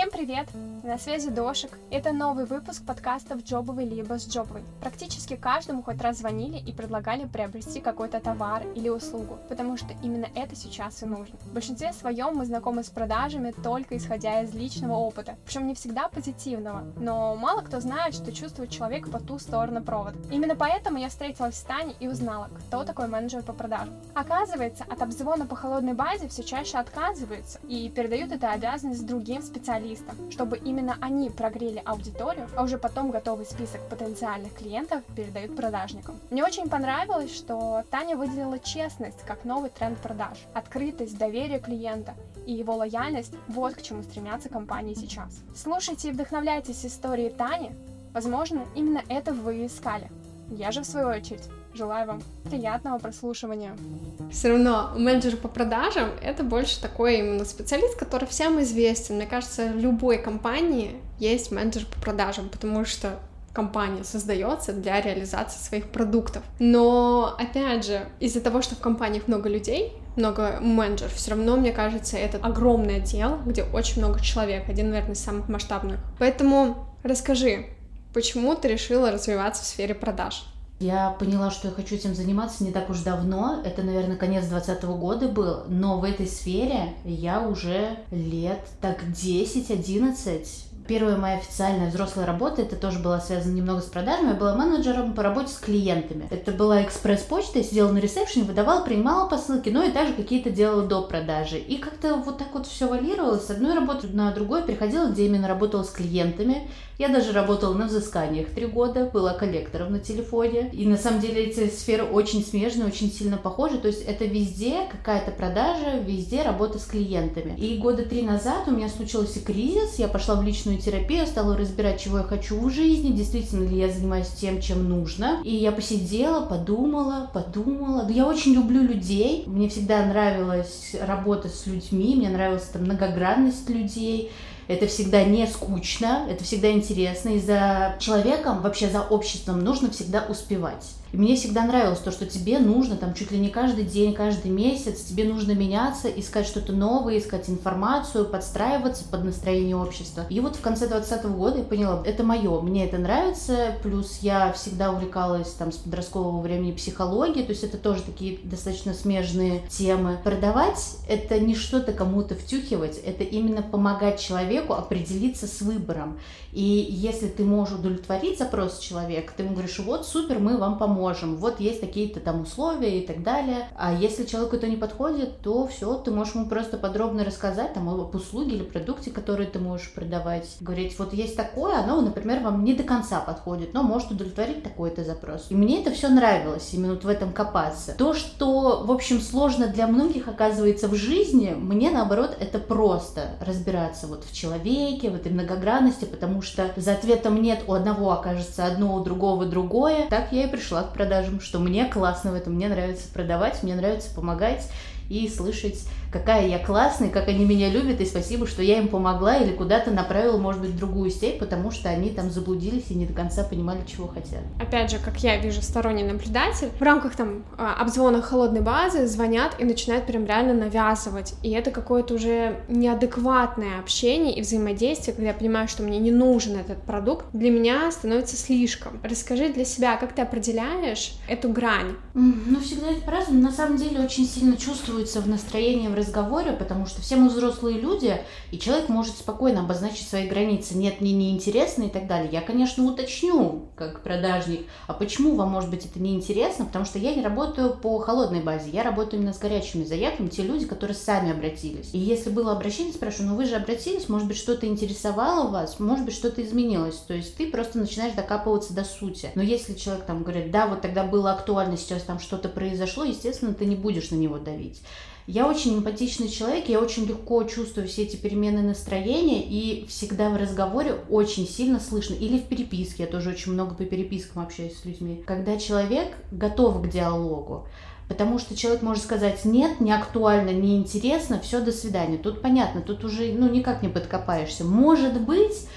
Всем привет! На связи Дошик. Это новый выпуск подкастов «Джобовый либо с Джобовой». Практически каждому хоть раз звонили и предлагали приобрести какой-то товар или услугу, потому что именно это сейчас и нужно. В большинстве своем мы знакомы с продажами только исходя из личного опыта, причем не всегда позитивного, но мало кто знает, что чувствует человек по ту сторону провода. Именно поэтому я встретилась с Таней и узнала, кто такой менеджер по продажам. Оказывается, от обзвона по холодной базе все чаще отказываются и передают эту обязанность другим специалистам специалистам, чтобы именно они прогрели аудиторию, а уже потом готовый список потенциальных клиентов передают продажникам. Мне очень понравилось, что Таня выделила честность как новый тренд продаж, открытость, доверие клиента и его лояльность – вот к чему стремятся компании сейчас. Слушайте и вдохновляйтесь историей Тани, возможно, именно это вы искали. Я же, в свою очередь, Желаю вам приятного прослушивания. Все равно менеджер по продажам — это больше такой именно специалист, который всем известен. Мне кажется, в любой компании есть менеджер по продажам, потому что компания создается для реализации своих продуктов. Но, опять же, из-за того, что в компаниях много людей, много менеджеров, все равно, мне кажется, это огромный отдел, где очень много человек, один, наверное, из самых масштабных. Поэтому расскажи, почему ты решила развиваться в сфере продаж? Я поняла, что я хочу этим заниматься не так уж давно. Это, наверное, конец 2020 года был. Но в этой сфере я уже лет так 10-11 первая моя официальная взрослая работа, это тоже была связана немного с продажами, я была менеджером по работе с клиентами. Это была экспресс-почта, я сидела на ресепшене, выдавала, принимала посылки, но и также какие-то делала до продажи. И как-то вот так вот все валировалось, с одной работы на другую, переходила, где именно работала с клиентами. Я даже работала на взысканиях три года, была коллектором на телефоне. И на самом деле эти сферы очень смежные, очень сильно похожи. То есть это везде какая-то продажа, везде работа с клиентами. И года три назад у меня случился кризис, я пошла в личную терапию, стала разбирать, чего я хочу в жизни, действительно ли я занимаюсь тем, чем нужно. И я посидела, подумала, подумала. Я очень люблю людей, мне всегда нравилась работа с людьми, мне нравилась там многогранность людей, это всегда не скучно, это всегда интересно, и за человеком, вообще за обществом нужно всегда успевать. И мне всегда нравилось то, что тебе нужно там чуть ли не каждый день, каждый месяц, тебе нужно меняться, искать что-то новое, искать информацию, подстраиваться под настроение общества. И вот в конце 2020 года я поняла, это мое, мне это нравится, плюс я всегда увлекалась там с подросткового времени психологией, то есть это тоже такие достаточно смежные темы. Продавать — это не что-то кому-то втюхивать, это именно помогать человеку определиться с выбором. И если ты можешь удовлетворить запрос человека, ты ему говоришь, вот супер, мы вам поможем можем, вот есть такие-то там условия и так далее. А если человеку это не подходит, то все, ты можешь ему просто подробно рассказать там об услуге или продукте, который ты можешь продавать. Говорить, вот есть такое, оно, например, вам не до конца подходит, но может удовлетворить такой-то запрос. И мне это все нравилось, именно вот в этом копаться. То, что, в общем, сложно для многих оказывается в жизни, мне, наоборот, это просто разбираться вот в человеке, в этой многогранности, потому что за ответом нет, у одного окажется одно, у другого другое. Так я и пришла к продажам, что мне классно в этом, мне нравится продавать, мне нравится помогать и слышать какая я классная, как они меня любят, и спасибо, что я им помогла или куда-то направила, может быть, в другую сеть, потому что они там заблудились и не до конца понимали, чего хотят. Опять же, как я вижу сторонний наблюдатель, в рамках там а, обзвона холодной базы звонят и начинают прям реально навязывать, и это какое-то уже неадекватное общение и взаимодействие, когда я понимаю, что мне не нужен этот продукт, для меня становится слишком. Расскажи для себя, как ты определяешь эту грань? Ну, всегда это по-разному. На самом деле очень сильно чувствуется в настроении, в разговоре, потому что все мы взрослые люди, и человек может спокойно обозначить свои границы. Нет, мне неинтересно и так далее. Я, конечно, уточню, как продажник, а почему вам, может быть, это неинтересно? Потому что я не работаю по холодной базе, я работаю именно с горячими заявками, те люди, которые сами обратились. И если было обращение, спрашиваю, ну вы же обратились, может быть, что-то интересовало вас, может быть, что-то изменилось. То есть ты просто начинаешь докапываться до сути. Но если человек там говорит, да, вот тогда было актуально, сейчас там что-то произошло, естественно, ты не будешь на него давить. Я очень эмпатичный человек, я очень легко чувствую все эти перемены настроения, и всегда в разговоре очень сильно слышно, или в переписке, я тоже очень много по перепискам общаюсь с людьми, когда человек готов к диалогу. Потому что человек может сказать, нет, не актуально, не интересно, все, до свидания. Тут понятно, тут уже ну, никак не подкопаешься. Может быть,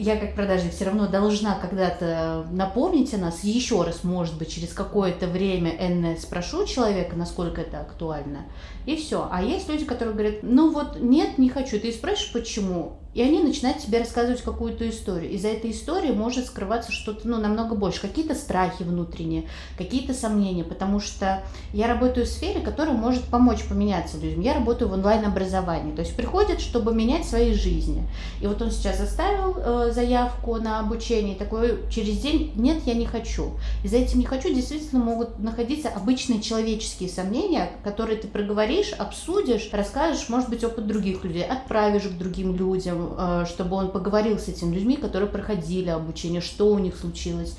Я как продажник все равно должна когда-то напомнить о нас, еще раз, может быть, через какое-то время энное спрошу человека, насколько это актуально, и все. А есть люди, которые говорят, ну вот нет, не хочу. Ты спрашиваешь, почему? И они начинают тебе рассказывать какую-то историю. И за этой историей может скрываться что-то, ну, намного больше. Какие-то страхи внутренние, какие-то сомнения. Потому что я работаю в сфере, которая может помочь поменяться людям. Я работаю в онлайн-образовании. То есть приходят, чтобы менять свои жизни. И вот он сейчас оставил э, заявку на обучение. Такой через день, нет, я не хочу. И за этим не хочу действительно могут находиться обычные человеческие сомнения, которые ты проговоришь, обсудишь, расскажешь, может быть, опыт других людей, отправишь к другим людям Э, чтобы он поговорил с этими людьми, которые проходили обучение, что у них случилось.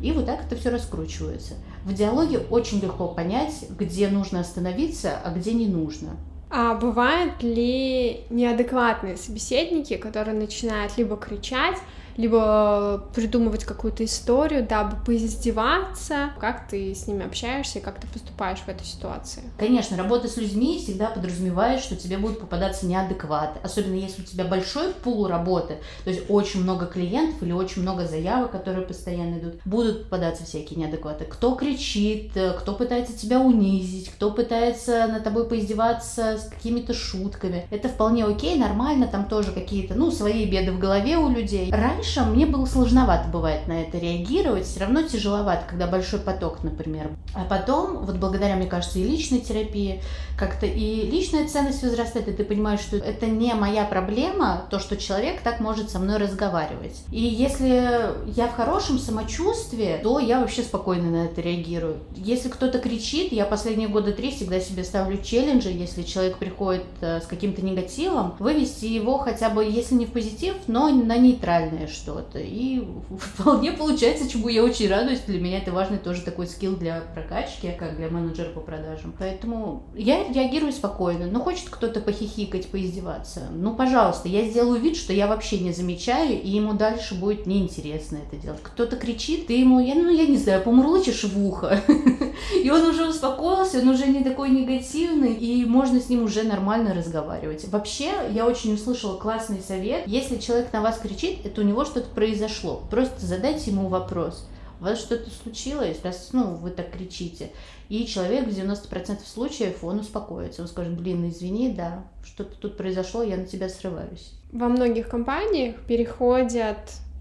И вот так это все раскручивается. В диалоге очень легко понять, где нужно остановиться, а где не нужно. А бывают ли неадекватные собеседники, которые начинают либо кричать, либо придумывать какую-то историю, дабы поиздеваться. Как ты с ними общаешься и как ты поступаешь в этой ситуации? Конечно, работа с людьми всегда подразумевает, что тебе будут попадаться неадекваты. Особенно если у тебя большой пул работы, то есть очень много клиентов или очень много заявок, которые постоянно идут, будут попадаться всякие неадекваты. Кто кричит, кто пытается тебя унизить, кто пытается на тобой поиздеваться с какими-то шутками. Это вполне окей, нормально, там тоже какие-то, ну, свои беды в голове у людей. Раньше раньше мне было сложновато бывает на это реагировать, все равно тяжеловато, когда большой поток, например. А потом, вот благодаря, мне кажется, и личной терапии, как-то и личная ценность возрастает, и ты понимаешь, что это не моя проблема, то, что человек так может со мной разговаривать. И если я в хорошем самочувствии, то я вообще спокойно на это реагирую. Если кто-то кричит, я последние годы три всегда себе ставлю челленджи, если человек приходит э, с каким-то негативом, вывести его хотя бы, если не в позитив, но на нейтральное что-то. И вполне получается, чему я очень радуюсь. Для меня это важный тоже такой скилл для прокачки, как для менеджера по продажам. Поэтому я реагирую спокойно. Ну, хочет кто-то похихикать, поиздеваться. Ну, пожалуйста, я сделаю вид, что я вообще не замечаю, и ему дальше будет неинтересно это делать. Кто-то кричит, ты ему, я, ну, я не знаю, помурлычешь в ухо. И он уже успокоился, он уже не такой негативный, и можно с ним уже нормально разговаривать. Вообще, я очень услышала классный совет. Если человек на вас кричит, это у него что-то произошло. Просто задайте ему вопрос. У вас что-то случилось, раз ну, вы так кричите. И человек в 90% случаев, он успокоится. Он скажет, блин, извини, да, что-то тут произошло, я на тебя срываюсь. Во многих компаниях переходят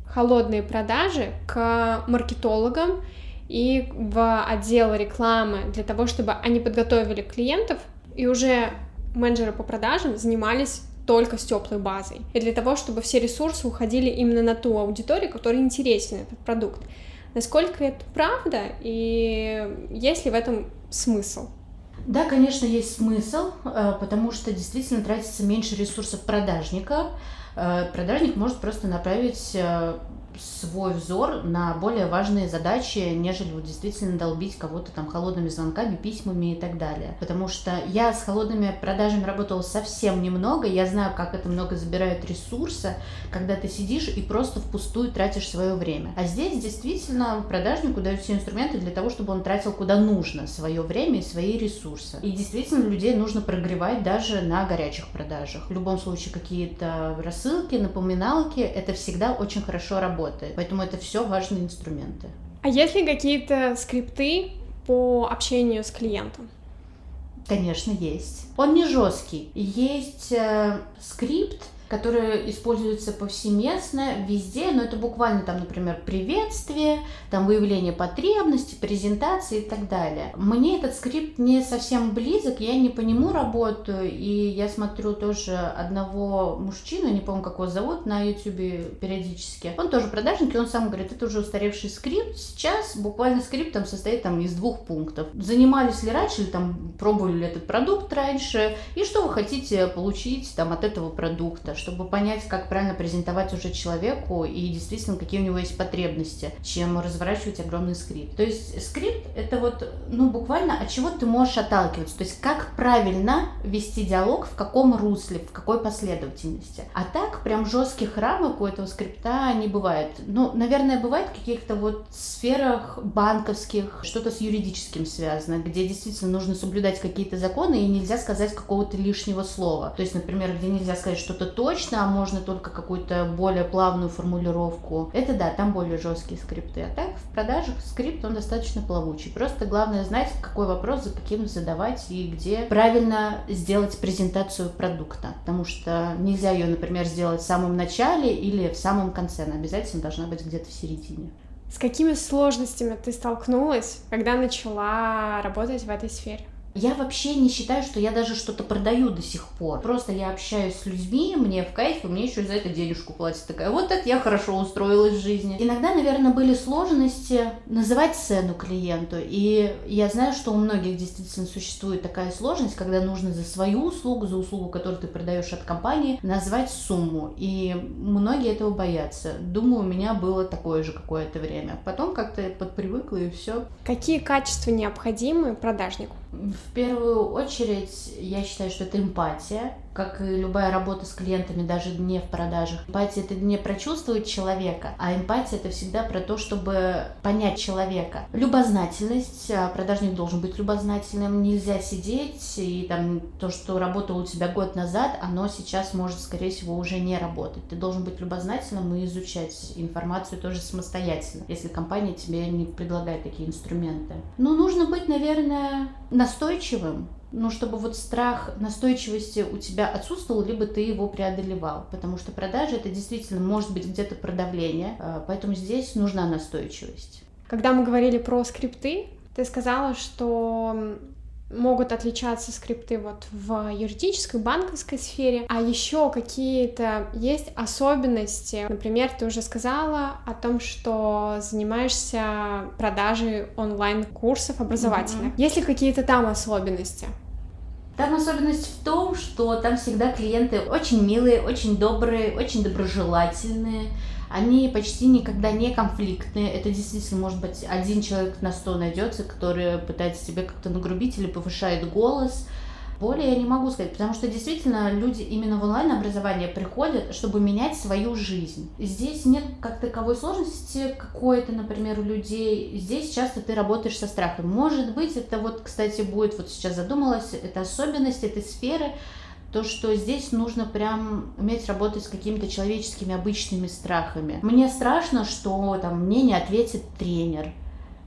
холодные продажи к маркетологам и в отдел рекламы для того, чтобы они подготовили клиентов, и уже менеджеры по продажам занимались только с теплой базой. И для того, чтобы все ресурсы уходили именно на ту аудиторию, которой интересен этот продукт. Насколько это правда и есть ли в этом смысл? Да, конечно, есть смысл, э, потому что действительно тратится меньше ресурсов продажника. Э, продажник может просто направить э, свой взор на более важные задачи, нежели вот действительно долбить кого-то там холодными звонками, письмами и так далее. Потому что я с холодными продажами работала совсем немного, я знаю, как это много забирает ресурса, когда ты сидишь и просто впустую тратишь свое время. А здесь действительно продажнику дают все инструменты для того, чтобы он тратил куда нужно свое время и свои ресурсы. И действительно людей нужно прогревать даже на горячих продажах. В любом случае какие-то рассылки, напоминалки, это всегда очень хорошо работает работает. Поэтому это все важные инструменты. А есть ли какие-то скрипты по общению с клиентом? Конечно, есть. Он не жесткий. Есть э, скрипт, которые используются повсеместно везде, но это буквально там, например, приветствие, там выявление потребностей, презентации и так далее. Мне этот скрипт не совсем близок, я не по нему работаю, и я смотрю тоже одного мужчину, не помню, как его зовут, на YouTube периодически. Он тоже продажник, и он сам говорит, это уже устаревший скрипт, сейчас буквально скрипт там состоит там из двух пунктов. Занимались ли раньше, или там пробовали ли этот продукт раньше, и что вы хотите получить там от этого продукта, чтобы понять, как правильно презентовать уже человеку и действительно, какие у него есть потребности, чем разворачивать огромный скрипт. То есть скрипт — это вот, ну, буквально от чего ты можешь отталкиваться, то есть как правильно вести диалог, в каком русле, в какой последовательности. А так, прям жестких рамок у этого скрипта не бывает. Ну, наверное, бывает в каких-то вот сферах банковских, что-то с юридическим связано, где действительно нужно соблюдать какие-то законы и нельзя сказать какого-то лишнего слова. То есть, например, где нельзя сказать что-то то, точно, а можно только какую-то более плавную формулировку. Это да, там более жесткие скрипты. А так в продажах скрипт, он достаточно плавучий. Просто главное знать, какой вопрос за каким задавать и где правильно сделать презентацию продукта. Потому что нельзя ее, например, сделать в самом начале или в самом конце. Она обязательно должна быть где-то в середине. С какими сложностями ты столкнулась, когда начала работать в этой сфере? Я вообще не считаю, что я даже что-то продаю до сих пор. Просто я общаюсь с людьми, мне в кайф, и мне еще за это денежку платят. Такая, вот это я хорошо устроилась в жизни. Иногда, наверное, были сложности называть цену клиенту. И я знаю, что у многих действительно существует такая сложность, когда нужно за свою услугу, за услугу, которую ты продаешь от компании, назвать сумму. И многие этого боятся. Думаю, у меня было такое же какое-то время. Потом как-то подпривыкла и все. Какие качества необходимы продажнику? В первую очередь, я считаю, что это эмпатия как и любая работа с клиентами, даже не в продажах. Эмпатия — это не прочувствовать человека, а эмпатия — это всегда про то, чтобы понять человека. Любознательность, а продажник должен быть любознательным, нельзя сидеть, и там то, что работало у тебя год назад, оно сейчас может, скорее всего, уже не работать. Ты должен быть любознательным и изучать информацию тоже самостоятельно, если компания тебе не предлагает такие инструменты. Ну, нужно быть, наверное, настойчивым, ну, чтобы вот страх настойчивости у тебя отсутствовал, либо ты его преодолевал. Потому что продажа это действительно может быть где-то продавление, а, поэтому здесь нужна настойчивость. Когда мы говорили про скрипты, ты сказала, что могут отличаться скрипты вот в юридической, банковской сфере, а еще какие-то есть особенности. Например, ты уже сказала о том, что занимаешься продажей онлайн-курсов образовательных. Mm-hmm. Есть ли какие-то там особенности? Там особенность в том, что там всегда клиенты очень милые, очень добрые, очень доброжелательные. Они почти никогда не конфликтные. Это действительно может быть один человек на сто найдется, который пытается тебе как-то нагрубить или повышает голос. Более я не могу сказать, потому что действительно люди именно в онлайн-образование приходят, чтобы менять свою жизнь. Здесь нет как таковой сложности какой-то, например, у людей. Здесь часто ты работаешь со страхом. Может быть, это вот, кстати, будет, вот сейчас задумалась, это особенность этой сферы, то, что здесь нужно прям уметь работать с какими-то человеческими обычными страхами. Мне страшно, что там мне не ответит тренер,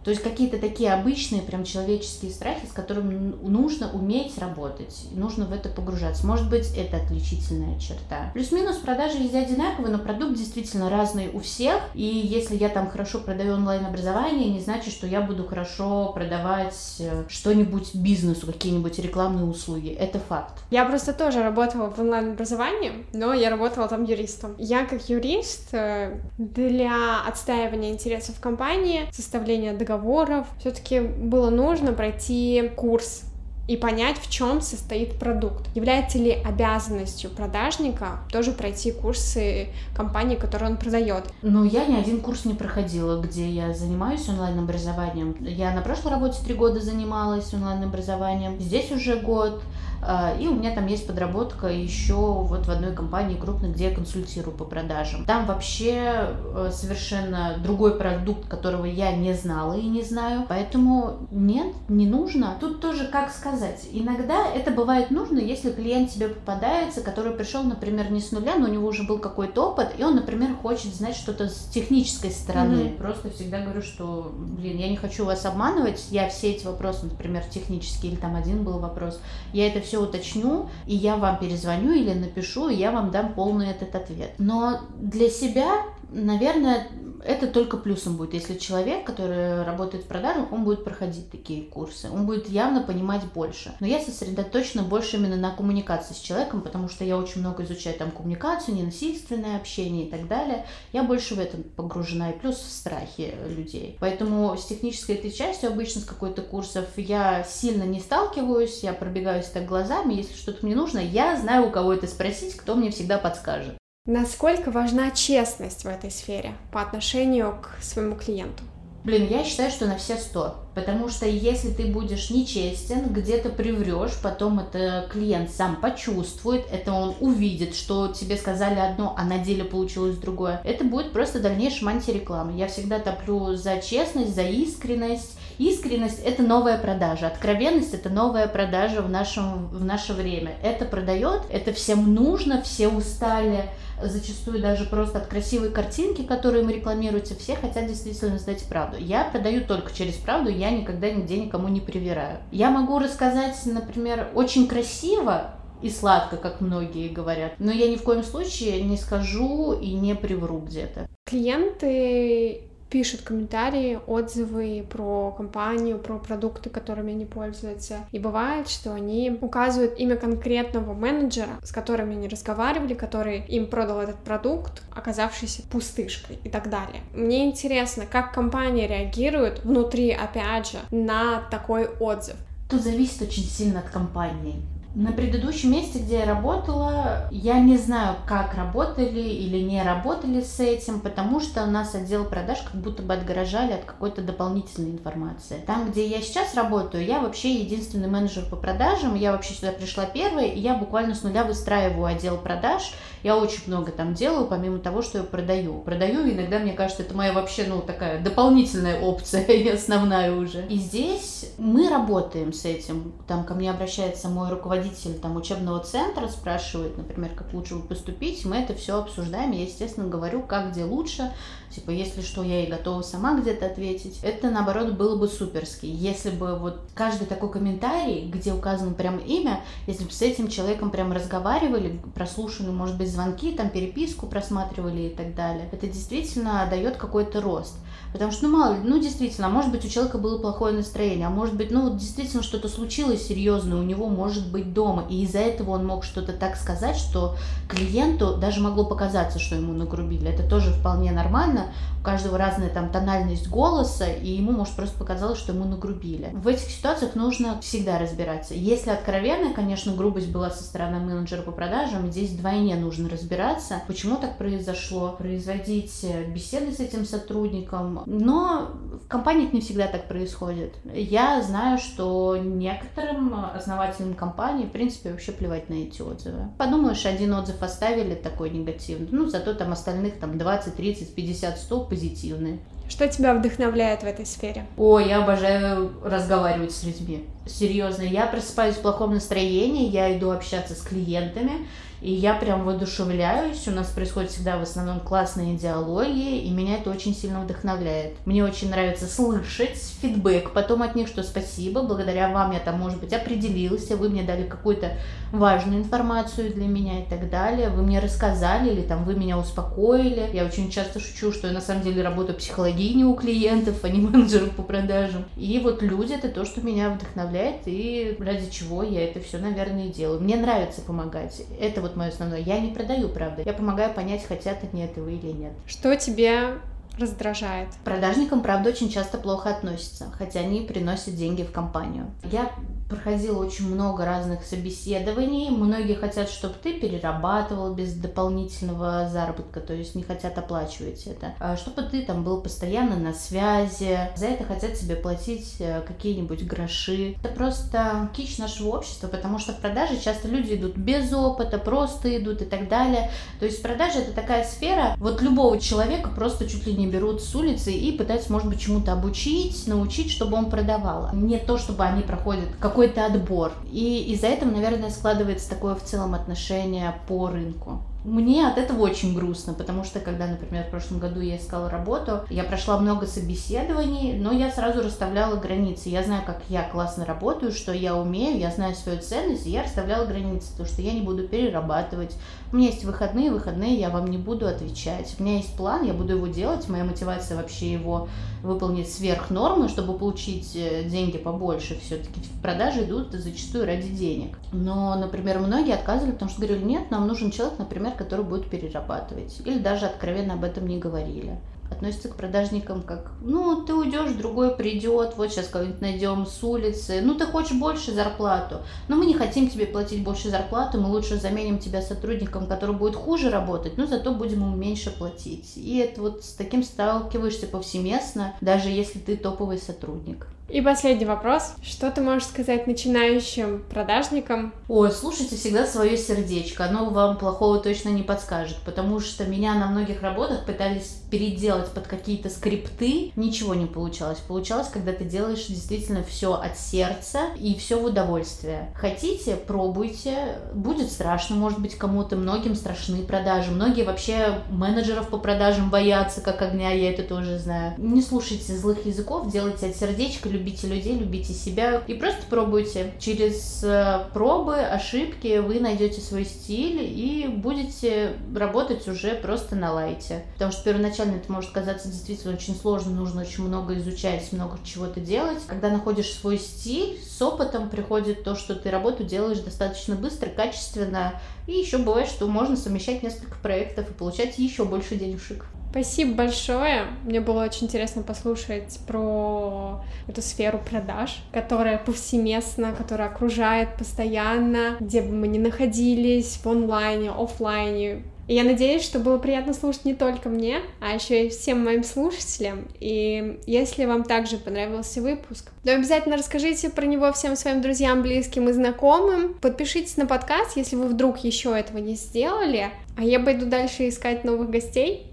то есть какие-то такие обычные прям человеческие страхи, с которыми нужно уметь работать, нужно в это погружаться. Может быть, это отличительная черта. Плюс-минус продажи везде одинаковые, но продукт действительно разный у всех. И если я там хорошо продаю онлайн-образование, не значит, что я буду хорошо продавать э, что-нибудь бизнесу, какие-нибудь рекламные услуги. Это факт. Я просто тоже работала в онлайн-образовании, но я работала там юристом. Я как юрист э, для отстаивания интересов компании, составления договора разговоров. Все-таки было нужно пройти курс и понять, в чем состоит продукт. Является ли обязанностью продажника тоже пройти курсы компании, которую он продает? Ну, я ни один курс не проходила, где я занимаюсь онлайн-образованием. Я на прошлой работе три года занималась онлайн-образованием, здесь уже год. А, и у меня там есть подработка еще вот в одной компании крупной, где я консультирую по продажам. Там вообще э, совершенно другой продукт, которого я не знала и не знаю. Поэтому нет, не нужно. Тут тоже как сказать. Иногда это бывает нужно, если клиент тебе попадается, который пришел, например, не с нуля, но у него уже был какой-то опыт, и он, например, хочет знать что-то с технической стороны. Mm-hmm. Просто всегда говорю, что, блин, я не хочу вас обманывать, я все эти вопросы, например, технические, или там один был вопрос, я это все уточню, и я вам перезвоню или напишу, и я вам дам полный этот ответ. Но для себя, наверное, это только плюсом будет, если человек, который работает в продажах, он будет проходить такие курсы, он будет явно понимать больше. Но я сосредоточена больше именно на коммуникации с человеком, потому что я очень много изучаю там коммуникацию, ненасильственное общение и так далее. Я больше в этом погружена, и плюс в страхе людей. Поэтому с технической этой частью обычно с какой-то курсов я сильно не сталкиваюсь, я пробегаюсь так глазами, если что-то мне нужно, я знаю, у кого это спросить, кто мне всегда подскажет. Насколько важна честность в этой сфере по отношению к своему клиенту? Блин, я считаю, что на все сто. Потому что если ты будешь нечестен, где-то приврешь, потом это клиент сам почувствует, это он увидит, что тебе сказали одно, а на деле получилось другое. Это будет просто дальнейшим антирекламой. Я всегда топлю за честность, за искренность. Искренность – это новая продажа, откровенность – это новая продажа в, нашем, в наше время. Это продает, это всем нужно, все устали зачастую даже просто от красивой картинки, которые мы рекламируете, все хотят действительно знать правду. Я продаю только через правду, я никогда нигде никому не привираю. Я могу рассказать, например, очень красиво, и сладко, как многие говорят. Но я ни в коем случае не скажу и не привру где-то. Клиенты пишут комментарии, отзывы про компанию, про продукты, которыми они пользуются. И бывает, что они указывают имя конкретного менеджера, с которым они разговаривали, который им продал этот продукт, оказавшийся пустышкой и так далее. Мне интересно, как компания реагирует внутри, опять же, на такой отзыв. Тут зависит очень сильно от компании. На предыдущем месте, где я работала, я не знаю, как работали или не работали с этим, потому что у нас отдел продаж как будто бы отгорожали от какой-то дополнительной информации. Там, где я сейчас работаю, я вообще единственный менеджер по продажам, я вообще сюда пришла первой, и я буквально с нуля выстраиваю отдел продаж, я очень много там делаю, помимо того, что я продаю. Продаю, иногда, мне кажется, это моя вообще, ну, такая дополнительная опция, и основная уже. И здесь мы работаем с этим. Там ко мне обращается мой руководитель там учебного центра, спрашивает, например, как лучше поступить. Мы это все обсуждаем. Я, естественно, говорю, как где лучше. Типа, если что, я и готова сама где-то ответить. Это, наоборот, было бы суперски. Если бы вот каждый такой комментарий, где указано прям имя, если бы с этим человеком прям разговаривали, прослушали, может быть, звонки, там переписку просматривали и так далее. Это действительно дает какой-то рост. Потому что, ну, мало ли, ну, действительно, а может быть, у человека было плохое настроение, а может быть, ну, вот действительно что-то случилось серьезное у него, может быть, дома, и из-за этого он мог что-то так сказать, что клиенту даже могло показаться, что ему нагрубили. Это тоже вполне нормально, у каждого разная там тональность голоса, и ему, может, просто показалось, что ему нагрубили. В этих ситуациях нужно всегда разбираться. Если откровенно, конечно, грубость была со стороны менеджера по продажам, здесь вдвойне нужно разбираться, почему так произошло, производить беседы с этим сотрудником, но в компаниях не всегда так происходит. Я знаю, что некоторым основателям компании, в принципе, вообще плевать на эти отзывы. Подумаешь, один отзыв оставили такой негативный, ну, зато там остальных там 20, 30, 50, 100 позитивные. Что тебя вдохновляет в этой сфере? О, я обожаю разговаривать с людьми. Серьезно, я просыпаюсь в плохом настроении, я иду общаться с клиентами, и я прям воодушевляюсь. У нас происходит всегда в основном классные диалоги, и меня это очень сильно вдохновляет. Мне очень нравится слышать фидбэк потом от них, что спасибо, благодаря вам я там, может быть, определился, вы мне дали какую-то важную информацию для меня и так далее. Вы мне рассказали или там вы меня успокоили. Я очень часто шучу, что я на самом деле работаю психологиней у клиентов, а не менеджером по продажам. И вот люди это то, что меня вдохновляет, и ради чего я это все, наверное, и делаю. Мне нравится помогать. Это вот мое основное. Я не продаю, правда. Я помогаю понять, хотят они этого или нет. Что тебе раздражает. Продажникам, правда, очень часто плохо относятся, хотя они приносят деньги в компанию. Я проходила очень много разных собеседований. Многие хотят, чтобы ты перерабатывал без дополнительного заработка, то есть не хотят оплачивать это. А чтобы ты там был постоянно на связи. За это хотят тебе платить э, какие-нибудь гроши. Это просто кич нашего общества, потому что в продаже часто люди идут без опыта, просто идут и так далее. То есть продажа это такая сфера, вот любого человека просто чуть ли не берут с улицы и пытаются, может быть, чему-то обучить, научить, чтобы он продавал. Не то, чтобы они проходят как какой-то отбор. И из-за этого, наверное, складывается такое в целом отношение по рынку. Мне от этого очень грустно, потому что, когда, например, в прошлом году я искала работу, я прошла много собеседований, но я сразу расставляла границы. Я знаю, как я классно работаю, что я умею, я знаю свою ценность, и я расставляла границы, то, что я не буду перерабатывать. У меня есть выходные, выходные я вам не буду отвечать. У меня есть план, я буду его делать, моя мотивация вообще его выполнить сверх нормы, чтобы получить э, деньги побольше. Все-таки в продаже идут зачастую ради денег. Но, например, многие отказывали, потому что говорили, нет, нам нужен человек, например, который будет перерабатывать. Или даже откровенно об этом не говорили. Относятся к продажникам как, ну, ты уйдешь, другой придет, вот сейчас кого-нибудь найдем с улицы, ну, ты хочешь больше зарплату, но мы не хотим тебе платить больше зарплату, мы лучше заменим тебя сотрудником, который будет хуже работать, но зато будем ему меньше платить. И это вот с таким сталкиваешься повсеместно, даже если ты топовый сотрудник. И последний вопрос. Что ты можешь сказать начинающим продажникам? Ой, слушайте всегда свое сердечко. Оно вам плохого точно не подскажет, потому что меня на многих работах пытались переделать под какие-то скрипты. Ничего не получалось. Получалось, когда ты делаешь действительно все от сердца и все в удовольствие. Хотите, пробуйте. Будет страшно, может быть, кому-то. Многим страшны продажи. Многие вообще менеджеров по продажам боятся, как огня, я это тоже знаю. Не слушайте злых языков, делайте от сердечка, любите людей, любите себя и просто пробуйте. Через э, пробы, ошибки вы найдете свой стиль и будете работать уже просто на лайте. Потому что первоначально это может казаться действительно очень сложно, нужно очень много изучать, много чего-то делать. Когда находишь свой стиль, с опытом приходит то, что ты работу делаешь достаточно быстро, качественно, и еще бывает, что можно совмещать несколько проектов и получать еще больше денежек. Спасибо большое. Мне было очень интересно послушать про эту сферу продаж, которая повсеместна, которая окружает постоянно, где бы мы ни находились, в онлайне, офлайне. И я надеюсь, что было приятно слушать не только мне, а еще и всем моим слушателям. И если вам также понравился выпуск, то обязательно расскажите про него всем своим друзьям, близким и знакомым. Подпишитесь на подкаст, если вы вдруг еще этого не сделали. А я пойду дальше искать новых гостей.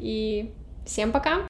И всем пока!